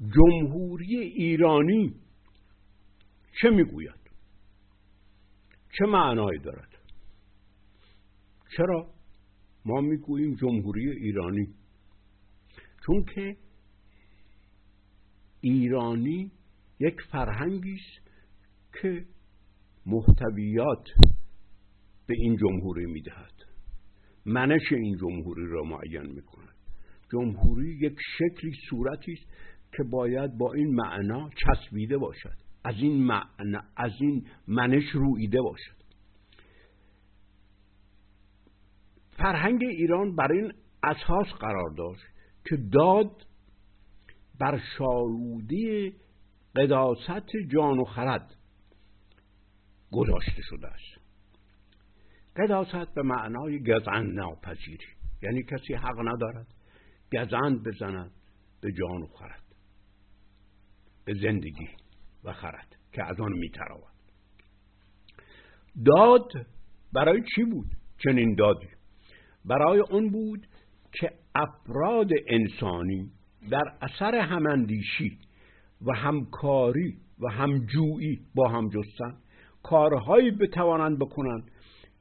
جمهوری ایرانی چه می‌گوید؟ چه معنایی دارد؟ چرا ما می‌گوییم جمهوری ایرانی؟ چون که ایرانی یک فرهنگی است که محتویات به این جمهوری می‌دهد. منش این جمهوری را معین می‌کند. جمهوری یک شکلی صورتی است که باید با این معنا چسبیده باشد. از این معنا از این منش رویده باشد. فرهنگ ایران بر این اساس قرار داشت که داد بر شالودی قداست جان و خرد گذاشته شده است. قداست به معنای گزند ناپذیری. یعنی کسی حق ندارد گزند بزند به جان و خرد. زندگی و خرد که از آن میتراود. داد برای چی بود؟ چنین دادی. برای اون بود که افراد انسانی در اثر هماندیشی و همکاری و همجویی با هم جستن. کارهایی بتوانند بکنند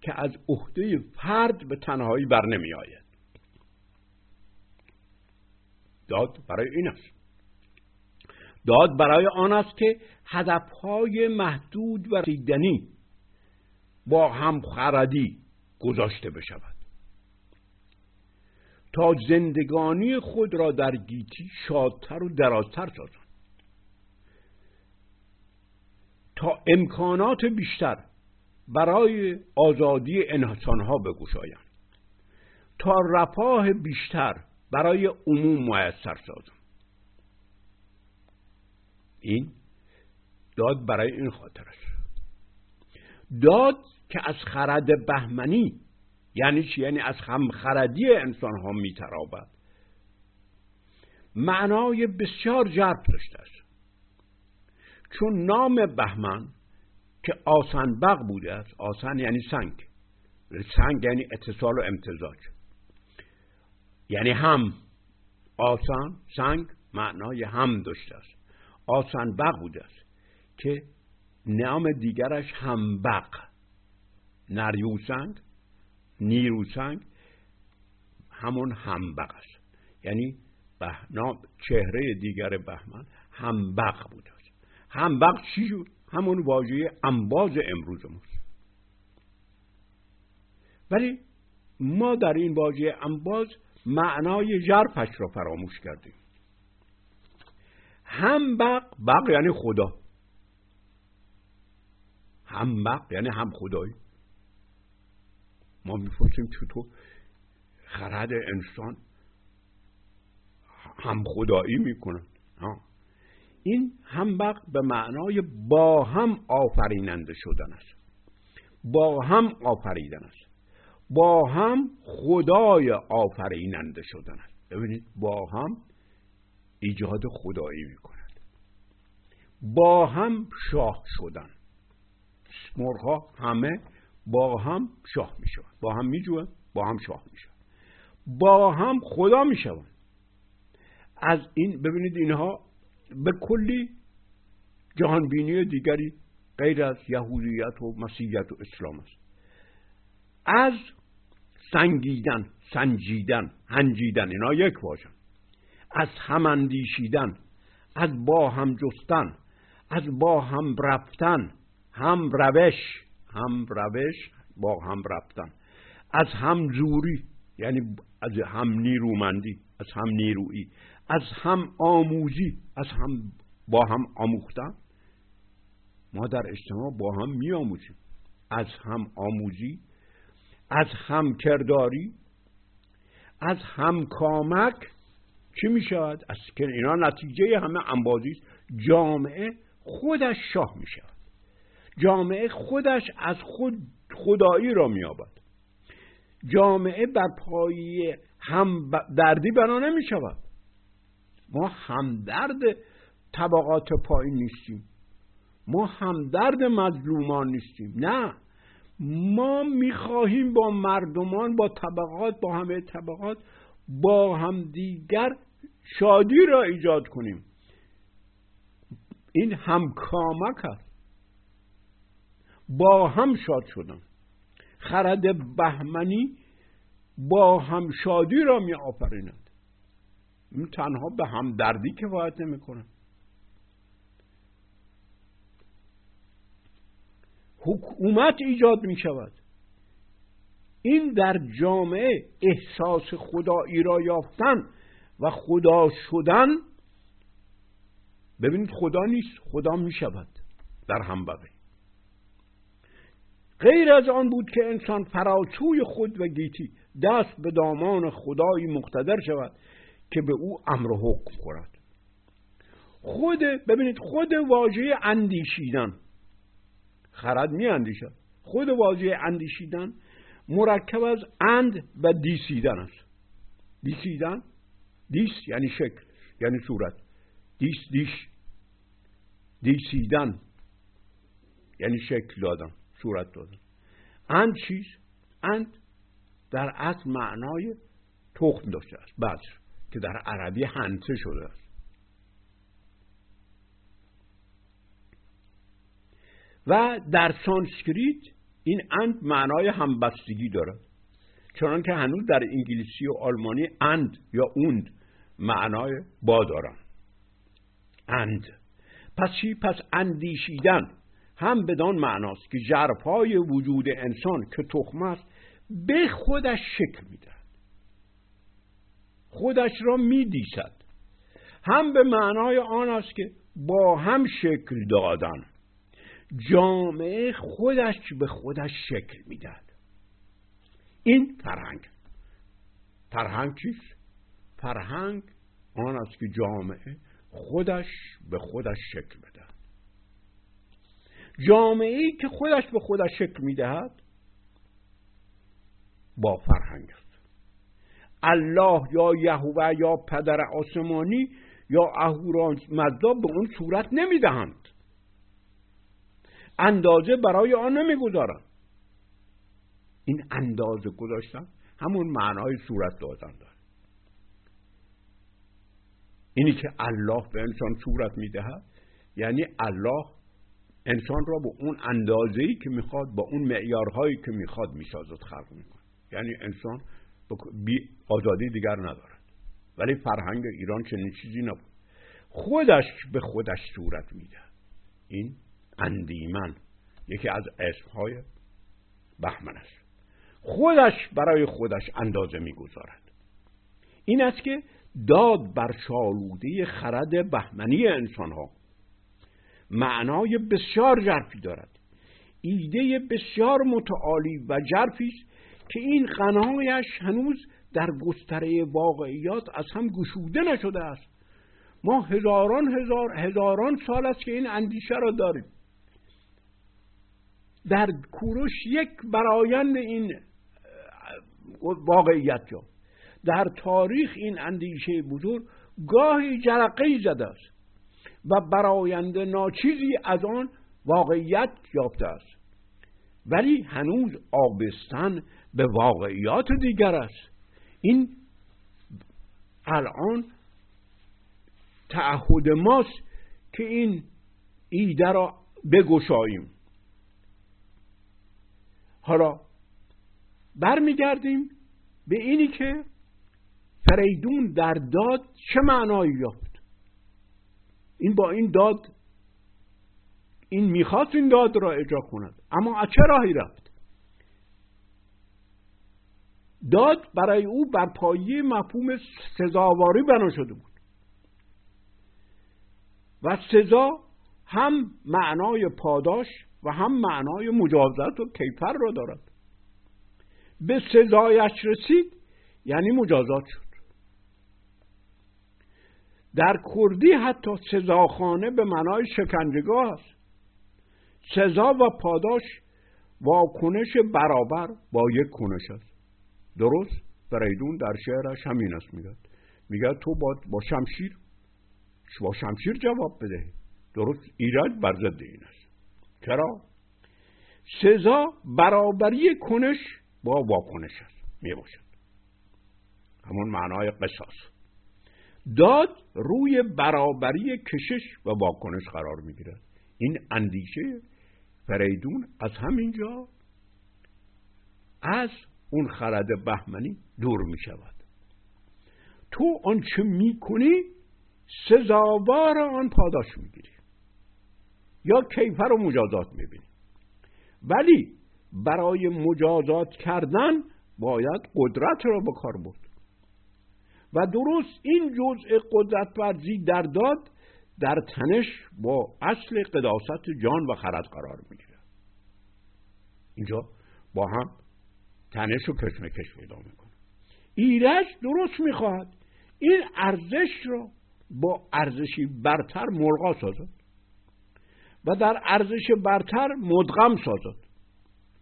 که از عهده فرد به تنهایی بر نمی آید داد برای این است. داد برای آن است که هدفهای محدود و رسیدنی با همخردی گذاشته بشود. تا زندگانی خود را در گیتی شادتر و درازتر سازند تا امکانات بیشتر برای آزادی انسانها بگشایند. تا رفاه بیشتر برای عموم میسر سازند. این داد برای این خاطر است داد که از خرد بهمنی یعنی چی؟ یعنی از همخردی انسان ها میترابد. معنای بسیار جرب داشته است. چون نام بهمن که آسان بغ بوده است آسان یعنی سنگ. سنگ یعنی اتصال و امتزاج. یعنی هم آسان سنگ معنای هم داشته است. آسان بغ بوده است که نام دیگرش همبق. نریوسنگ نیروسنگ همون همبق است. یعنی نام چهره دیگر بهمن همبق بوده است همبق چی شد؟ همون واژه انباز امروز ماست ولی ما در این واژه انباز معنای جرفش را فراموش کردیم. هم بق بق یعنی خدا. هم بق یعنی هم خدایی. ما می‌پرسیم چطور خرد انسان هم خدایی می‌کنن. این هم بق به معنای با هم آفریننده شدن است. با هم آفریدن است. با هم خدای آفریننده شدن است. ببینید با هم ایجاد خدایی می‌کند با هم شاه شدن. مرغها همه با هم شاه می‌شوند. با هم میجوند با هم شاه می‌شوند. با هم خدا می‌شوند. از این ببینید اینها به کلی جهانبینی دیگری غیر از یهودیت و مسیحیت و اسلام است. از سنگیدن سنجیدن هنجیدن اینا یک واژن از هم اندیشیدن از با هم جستن از با هم رفتن هم روش هم روش با هم رفتن. از هم زوری یعنی از هم نیرومندی از هم نیرویی از هم آموزی از هم با هم آموختن. ما در اجتماع با هم می آموزیم از هم آموزی از هم کرداری از هم کامک چی می شود؟ از که اینا نتیجه همه انبازی جامعه خودش شاه می شود جامعه خودش از خود خدایی را می آبد جامعه بر پایی هم دردی بنا نمی شود ما همدرد طبقات پایین نیستیم. ما همدرد مظلومان نیستیم. نه. ما می‌خواهیم با مردمان با طبقات با همه طبقات با همدیگر شادی را ایجاد کنیم. این همکامک است. با هم شاد شدن. خرد بهمنی با هم شادی را می آفریند. تنها به هم دردی که باید نمی کنن. حکومت ایجاد می شود. این در جامعه احساس خدایی را یافتن و خدا شدن ببینید خدا نیست خدا می شود در همبقی غیر از آن بود که انسان فراچوی خود و گیتی دست به دامان خدایی مقتدر شود که به او امر حکم کند خود ببینید خود واژه اندیشیدن. خرد می اندیشد خود واژه اندیشیدن مرکب از اند و دیسیدن است. دیسیدن دیس یعنی شکل یعنی صورت. دیس دیش. دیسیدن یعنی شکل دادن صورت دادن. اند چیست؟ اند در اصل معنای تخم داشته است بذر که در عربی حنطه شده است. و در سانسکریت این اند معنای همبستگی دارد چنان که هنوز در انگلیسی و آلمانی and یا und معنای با دارن. اند. پس چی؟ پس اندیشیدن. هم بدان معناست که ژرفای وجود انسان که تخم است به خودش شکل می‌دهد. خودش را میدیسد. هم به معنای آن است که با هم شکل دادن. جامعه خودش به خودش شکل می‌دهد. این فرهنگ. فرهنگ چیست؟ فرهنگ آن است که جامعه خودش به خودش شکل بدهد. جامعه ای که خودش به خودش شکل می‌دهد با فرهنگ است. الله یا یهوه یا پدر آسمانی یا اهورا مزدا به اون صورت نمی‌دهند. اندازه برای آن نمی‌گذارند این اندازه گذاشتن همون معنای صورت دادن داره. اینی که الله به انسان صورت می‌دهد یعنی الله انسان را به اون اندازه‌ای که می‌خواد با اون معیارهایی که می‌خواد می‌سازد خلق می‌کنه یعنی انسان بی آزادی دیگر ندارد. ولی فرهنگ ایران چنین چیزی نبود. خودش به خودش صورت میده این اندیمن. یکی از اسمهای بهمن است. خودش برای خودش اندازه می‌گذارد. این است که داد بر شالوده خرد بهمنی انسان ها معنای بسیار جرفی دارد. ایده بسیار متعالی و جرفی است که این قنایش هنوز در گستره واقعیات از هم گشوده نشده است. ما هزاران هزار هزاران سال است که این اندیشه را داریم. در کوروش یک برایند این واقعیت جا در تاریخ این اندیشه بزرگ گاهی جرقه زده است و براینده ناچیزی از آن واقعیت یافته است. ولی هنوز آبستن به واقعیات دیگر است. این الان تعهد ماست که این ایده را بگشاییم. حالا برمیگردیم به اینی که فریدون در داد چه معنایی یافت؟ این با این داد این می‌خواست این داد را اجرا کند اما از چه راهی رفت؟ داد برای او بر پایه مفهوم سزاواری بنا شده بود. و سزا هم معنای پاداش و هم معنای مجازات و کیفر را دارد. به سزایش رسید یعنی مجازات شد. در کردی حتی سزاخانه به معنای شکنجگاه است. سزا و پاداش واکنش برابر با یک کنش است. درست؟ فریدون در شعرش همین است میگه. میگه تو با, با شمشیر با شمشیر جواب بده درست؟ ایراد بر ضد این است. چرا؟ سزا برابری کنش با واکنش است می باشد همون معنای قصاص. داد روی برابری کشش و واکنش قرار می‌گیرد این اندیشه فریدون از همینجا از اون خرد بهمنی دور می شود تو آنچه می‌کنی سزاوار آن پاداش می‌گیری. یا کیفر و مجازات می‌بینی. ولی برای مجازات کردن باید قدرت را به کار برد. و درست این جزء قدرت ورزی در داد در تنش با اصل قداست جان و خرد قرار می‌گیره. اینجا با هم تنش و کشمکش پیدا می‌کنه. ایرج درست می‌خواهد. این ارزش را با ارزشی برتر مرغا سازد و در ارزش برتر مدغم سازد.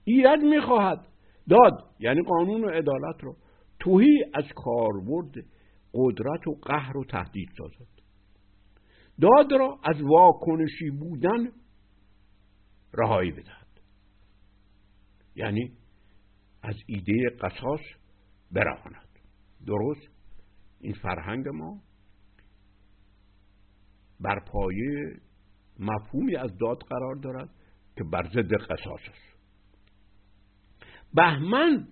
ایرج می‌خواهد. داد یعنی قانون و عدالت را توهی از کاربرد قدرت و قهر و تهدید سازد. داد را از واکنشی بودن رهایی بدهد. یعنی از ایده قصاص برهاند. درست؟ این فرهنگ ما بر پایه مفهومی از داد قرار دارد که بر ضد قصاص است. بهمن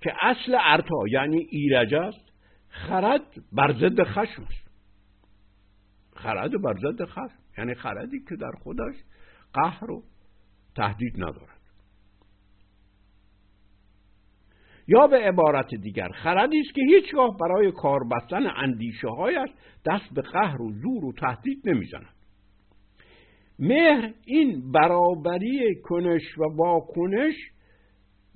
که اصل ارتا یعنی ایرج است خرد بر ضد خشم است. خرد بر ضد خشم یعنی خردی که در خودش قهر و تهدید ندارد. یا به عبارت دیگر خردی است که هیچگاه برای کار بستن اندیشه هایش دست به قهر و زور و تهدید نمی‌زند. مهر این برابری کنش و واکنش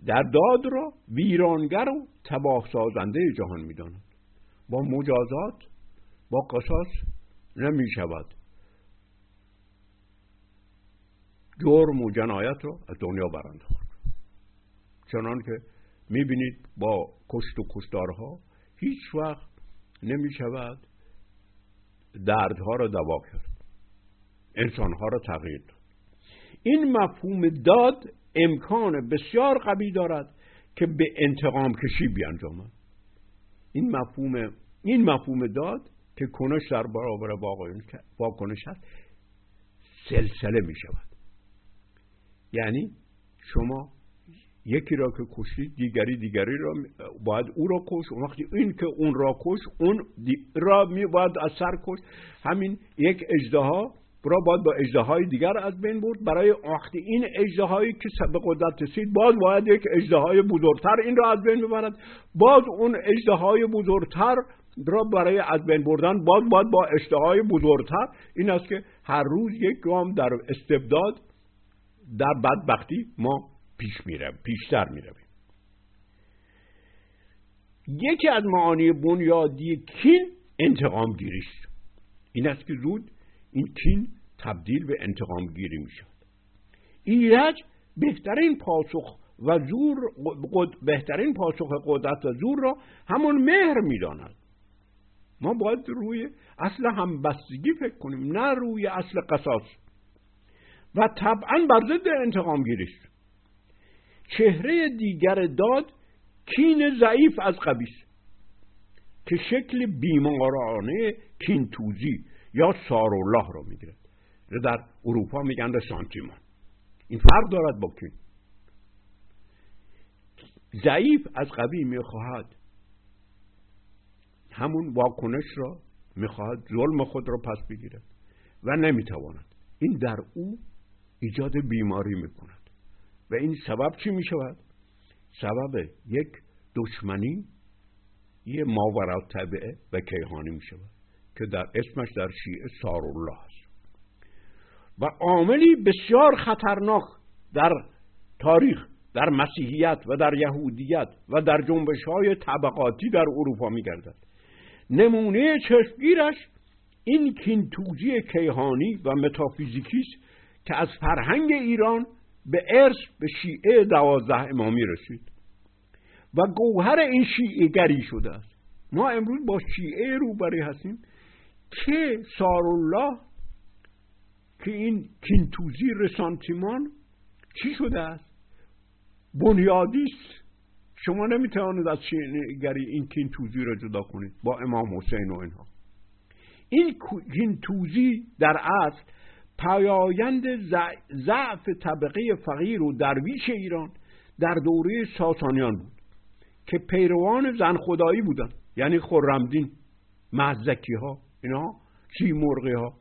در داد را ویرانگر و تباه سازنده جهان می‌داند. با مجازات با قصاص نمی شود جرم و جنایت را از دنیا برانداخت. چنان که می‌بینید با کشت و کشتارها هیچ وقت نمی شود دردها را دوا کرد. انسانها را تغییر داد. این مفهوم داد امکان بسیار قوی دارد که به انتقام کشی بیانجامد. این مفهوم این مفهوم داد که کنش در برابر واکنش هست سلسله می شود. یعنی شما یکی را که کشید دیگری دیگری را باید او را کش. اون وقتی این که اون را کش اون را می باید از سر کش. همین یک اجدها را باید با اجدهای دیگر از بین برد. برای وقتی این اجدهایی که به قدرت رسید باز باید یک اجدهای بزرگتر این را از بین ببرد. باز اون اجدهای بزرگتر را برای از بین بردن باز باید با اجدهای بزرگتر. این است که هر روز یک گام در استبداد در بدبختی ما پیش میره پیشتر می‌رویم. یکی از معانی بنیادی کین انتقام گیریست این است که زود این کین تبدیل به انتقام گیری می شود ایرج بهترین پاسخ و زور بهترین پاسخ قدرت و زور را همون مهر می‌داند. ما باید روی اصل همبستگی فکر کنیم نه روی اصل قصاص. و طبعا بر ضد انتقام گیریست چهره دیگر داد کین ضعیف از قبیس. که شکل بیمارانه کینتوزی یا سارالله را می‌گیرد در اروپا میگن سانتیمان این فرق دارد با کین ضعیف از قوی می‌خواهد همون واکنش را می‌خواهد ظلم خود را پس بگیرد و نمی‌تواند. این در او ایجاد بیماری می‌کند. و این سبب چی می‌شود؟ سبب یک دشمنی یه ماورات طبعه و کیهانی می‌شود. که در اسمش در شیعه سارالله است. و عاملی بسیار خطرناک در تاریخ در مسیحیت و در یهودیت و در جنبش های طبقاتی در اروپا میگردد. نمونه چشمگیرش این کینتوزی کیهانی و متافیزیکی است که از فرهنگ ایران به ارث به شیعه دوازده امامی رسید و گوهر این شیعه گری شده است. ما امروز با شیعه روبری هستیم. که سارالله که این کینتوزی رسانتیمان چی شده است؟ بنیادی است. شما نمی‌توانید از گری این کینتوزی را جدا کنید با امام حسین و اینها. این کینتوزی در اصل پایایند ضعف طبقه فقیر و درویش ایران در دوره ساسانیان بود که پیروان زن خدایی بودن یعنی خرمدین مزدکی ها اینها مرغی ها؟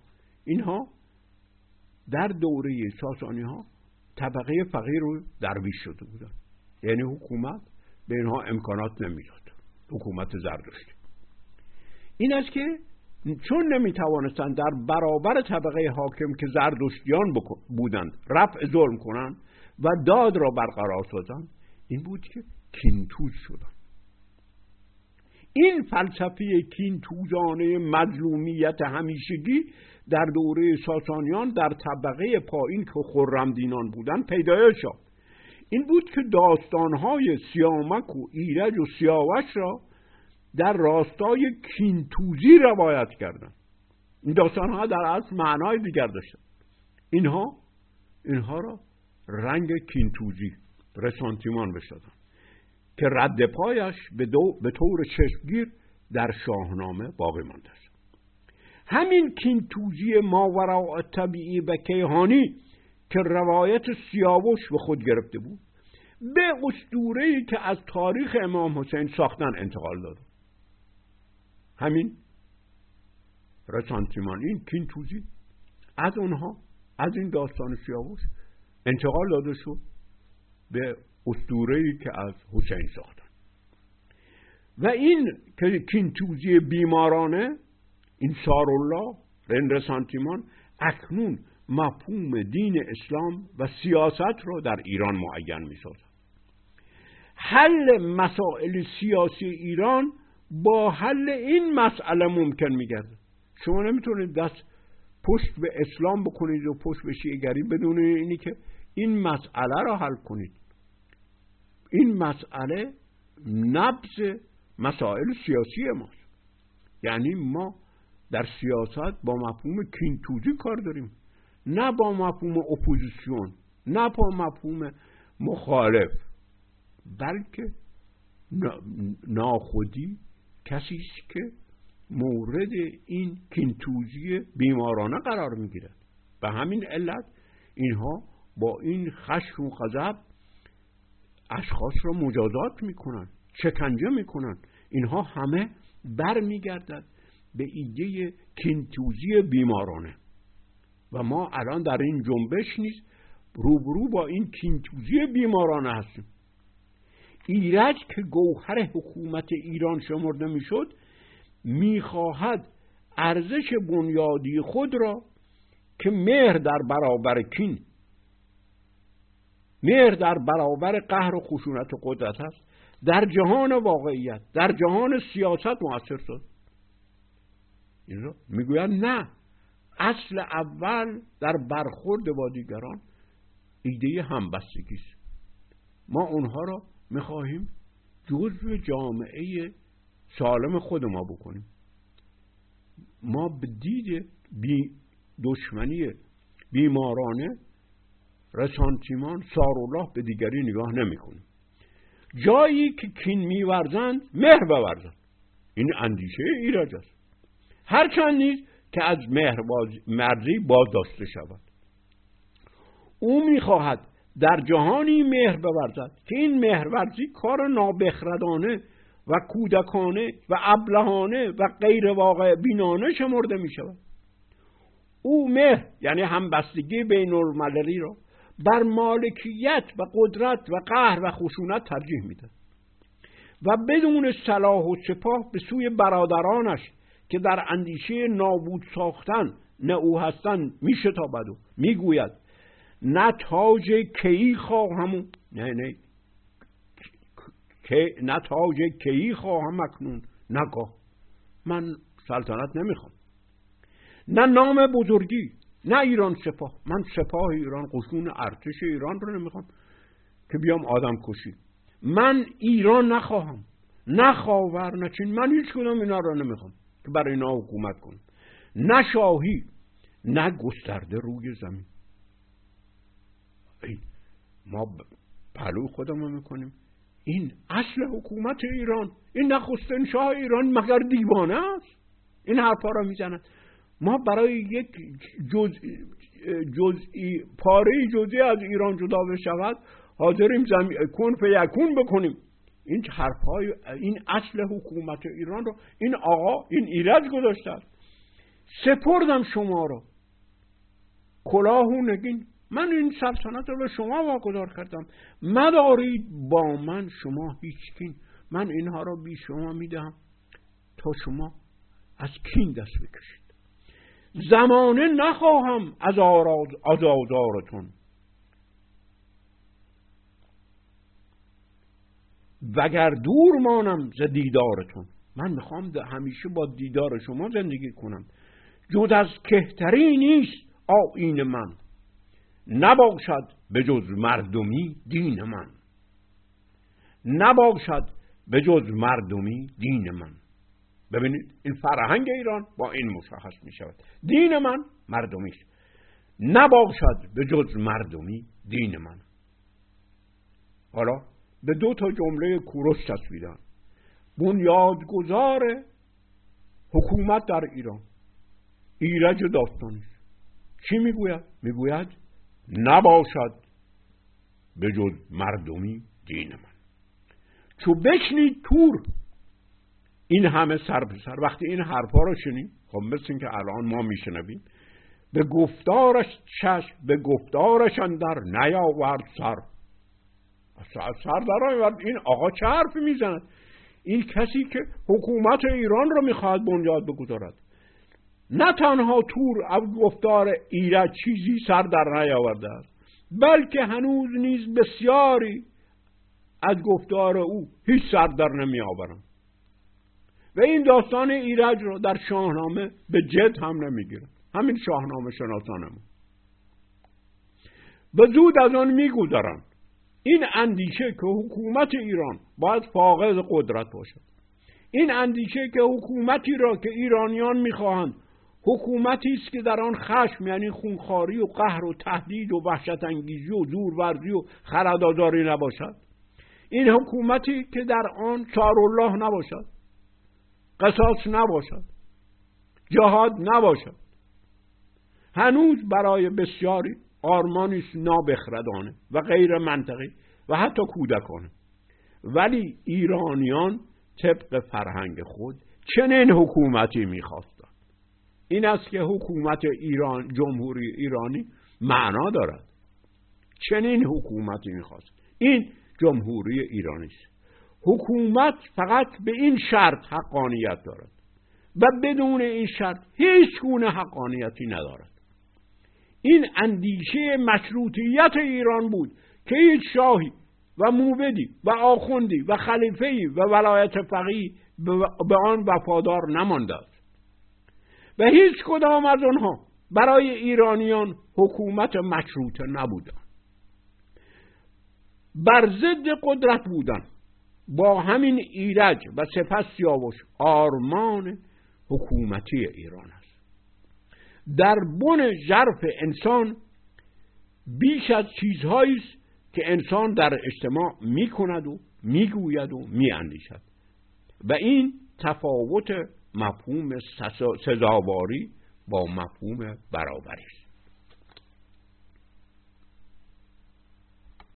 اینها در دوره ساسانی ها طبقه فقیر رو درویش شده بودن. یعنی حکومت به اینها امکانات نمی‌داد. حکومت زردشتی این است که چون نمی توانستند در برابر طبقه حاکم که زردشتیان بودند رفع ظلم کنند و داد را برقرار سازند این بود که کینتوز شدند. این فلسفه کینتوزانه مظلومیت همیشگی در دوره ساسانیان در طبقه پایین که خرمدینان بودند پیدایش شد این بود که داستانهای سیامک و ایرج و سیاوش را در راستای کینتوزی روایت کردند. این داستانها در اصل معنای دیگر داشتن اینها اینها را رنگ کینتوزی رسانتیمان بشدن که رد پایش به, دو به طور چشمگیر در شاهنامه باقی مانده است. همین کینتوزی ماورا طبیعی و کیهانی که روایت سیاوش به خود گرفته بود به اسطوره‌ای که از تاریخ امام حسین ساختن انتقال داد. همین رسانتیمان این کینتوزی از اونها از این داستان سیاوش انتقال داده شد به اسطوره‌ای که از حسین ساختن و این کینتوزی بیمارانه این سارالله رن رسانتیمان اکنون مفهوم دین اسلام و سیاست را در ایران معین می سازد حل مسائل سیاسی ایران با حل این مسئله ممکن میگرده شما نمی‌تونید دست پشت به اسلام بکنید و پشت به شیعگری بدون اینی که این مسئله را حل کنید. این مسئله نبض مسائل سیاسی ماست. یعنی ما در سیاست با مفهوم کینتوزی کار داریم. نه با مفهوم اپوزیسیون نه با مفهوم مخالف بلکه ناخودی کسی است که مورد این کینتوزی بیمارانه قرار می‌گیرد. به همین علت اینها با این خشم و غضب اشخاص را مجازات می‌کنن شکنجه می‌کنن. اینها همه برمیگردد به ایده کینتوزی بیمارانه. و ما الان در این جنبش نیست روبرو با این کینتوزی بیمارانه هستیم. ایرج که گوهر حکومت ایران شمرده می‌شد می‌خواهد ارزش بنیادی خود را که مهر در برابر کین مهر در برابر قهر و خشونت و قدرت است. در جهان واقعیت در جهان سیاست مؤثر شد. این را می‌گوید نه. اصل اول در برخورد با دیگران ایده همبستگی است. ما اونها را می‌خواهیم جزو جامعه سالم خود ما بکنیم. ما به دید بی دشمنی بیمارانه رسانتیمان سارالله به دیگری نگاه نمی‌کنیم جایی که کین میورزند مهر بورزند این اندیشه ایرج است. هرچند نیز که از مهر مرزی باز داشته شود. او می‌خواهد در جهانی مهر بورزد که این مهرورزی کار نابخردانه و کودکانه و ابلهانه و غیر واقع بینانه شمرده می شود او مهر یعنی همبستگی بین المللی را بر مالکیت و قدرت و قهر و خشونت ترجیح میده و بدون صلاح و سپاه به سوی برادرانش که در اندیشه نابود ساختن نه او هستند میشتابد و می‌گوید نه تاج کیی خواهم نه نه نه تاج کیی خواهم اکنون نگاه من سلطنت نمی‌خوام. نه نام بزرگی نه ایران سپاه. من سپاه ایران قشون ارتش ایران رو نمی‌خوام که بیام آدم کشی. من ایران نخواهم. نه خاور نه چین. من هیچ کدوم اینا رو نمی‌خوام که برای اینا حکومت کنم. نه شاهی نه گسترده روی زمین. ما پلو خودمون می‌کنیم. این اصل حکومت ایران. این نخستین شاه ایران مگر دیوانه است؟ این حرفا رو می‌زنن. ما برای یک جز جزئی پاره جزئی از ایران جدا بشود حاضریم زمین کن فیکون بکنیم. این حرفهای این اصل حکومت ایران رو این آقا این ایرج گذاشته است سپردم شما رو. کلاهو نگین من این سلطنت رو به شما واگذار کردم. مدارید با من شما هیچکین. من اینها رو بی شما می‌دهم. تا شما از کین دست بکشید. زمانه نخواهم از آزادارتون وگر دور مانم ز دیدارتون. من می‌خوام همیشه با دیدار شما زندگی کنم. جز از کهتری نیست آین من. نباشد به جز مردمی دین من. نباشد به جز مردمی دین من. ببینید این فرهنگ ایران با این مشخص می شود دین من مردمی است نباشد به جز مردمی دین من. حالا به دو تا جمله کوروش تصویدن بنیادگذار حکومت در ایران. ایرج داستانش. چی می‌گوید؟ می‌گوید نباشد به جز مردمی دین من. چو بشنید تور این همه سر به سر. وقتی این حرفا رو شنید خب مثل که الان ما میشنویم به گفتارش چشم به گفتارش اندر نیاورد سر. سر در این آقا چه حرفی می‌زند؟ این کسی که حکومت ایران رو می‌خواهد بنیاد بگذارد. نه تنها تور از گفتار ایرج چیزی سر در نیاورده است بلکه هنوز نیز بسیاری از گفتار او هیچ سر در نمی آورند و این داستان ایرج رو در شاهنامه به جد هم نمی‌گیرن همین شاهنامه شناسانم به زود از آن میگذرند این اندیشه که حکومت ایران باید فاقد قدرت باشد این اندیشه که حکومتی را که ایرانیان می‌خواهند حکومتی است که در آن خشم یعنی خونخاری و قهر و تهدید و وحشت انگیزی و زورورزی و خردآزاری نباشد. این حکومتی که در آن الله نباشد. قصاص نباشد. جهاد نباشد. هنوز برای بسیاری آرمانی نابخردانه و غیر منطقی و حتی کودکانه. ولی ایرانیان طبق فرهنگ خود چنین حکومتی می‌خواستند. این است که حکومت ایران جمهوری ایرانی معنا دارد. چنین حکومتی می‌خواست. این جمهوری ایرانی است. حکومت فقط به این شرط حقانیت دارد و بدون این شرط هیچ گونه حقانیتی ندارد. این اندیشه مشروطیت ایران بود که هیچ شاهی و موبدی و آخوندی و خلیفهی و ولایت فقیه به آن وفادار نمانده است و هیچ کدام از آنها برای ایرانیان حکومت مشروطه نبودند. بر ضد قدرت بودن با همین ایرج و سپس سیاوش آرمان حکومتی ایران است. در بن ژرف انسان بیش از چیزهایی است که انسان در اجتماع می کند و می‌گوید و میاندیشد. و این تفاوت مفهوم سزاواری با مفهوم برابری است.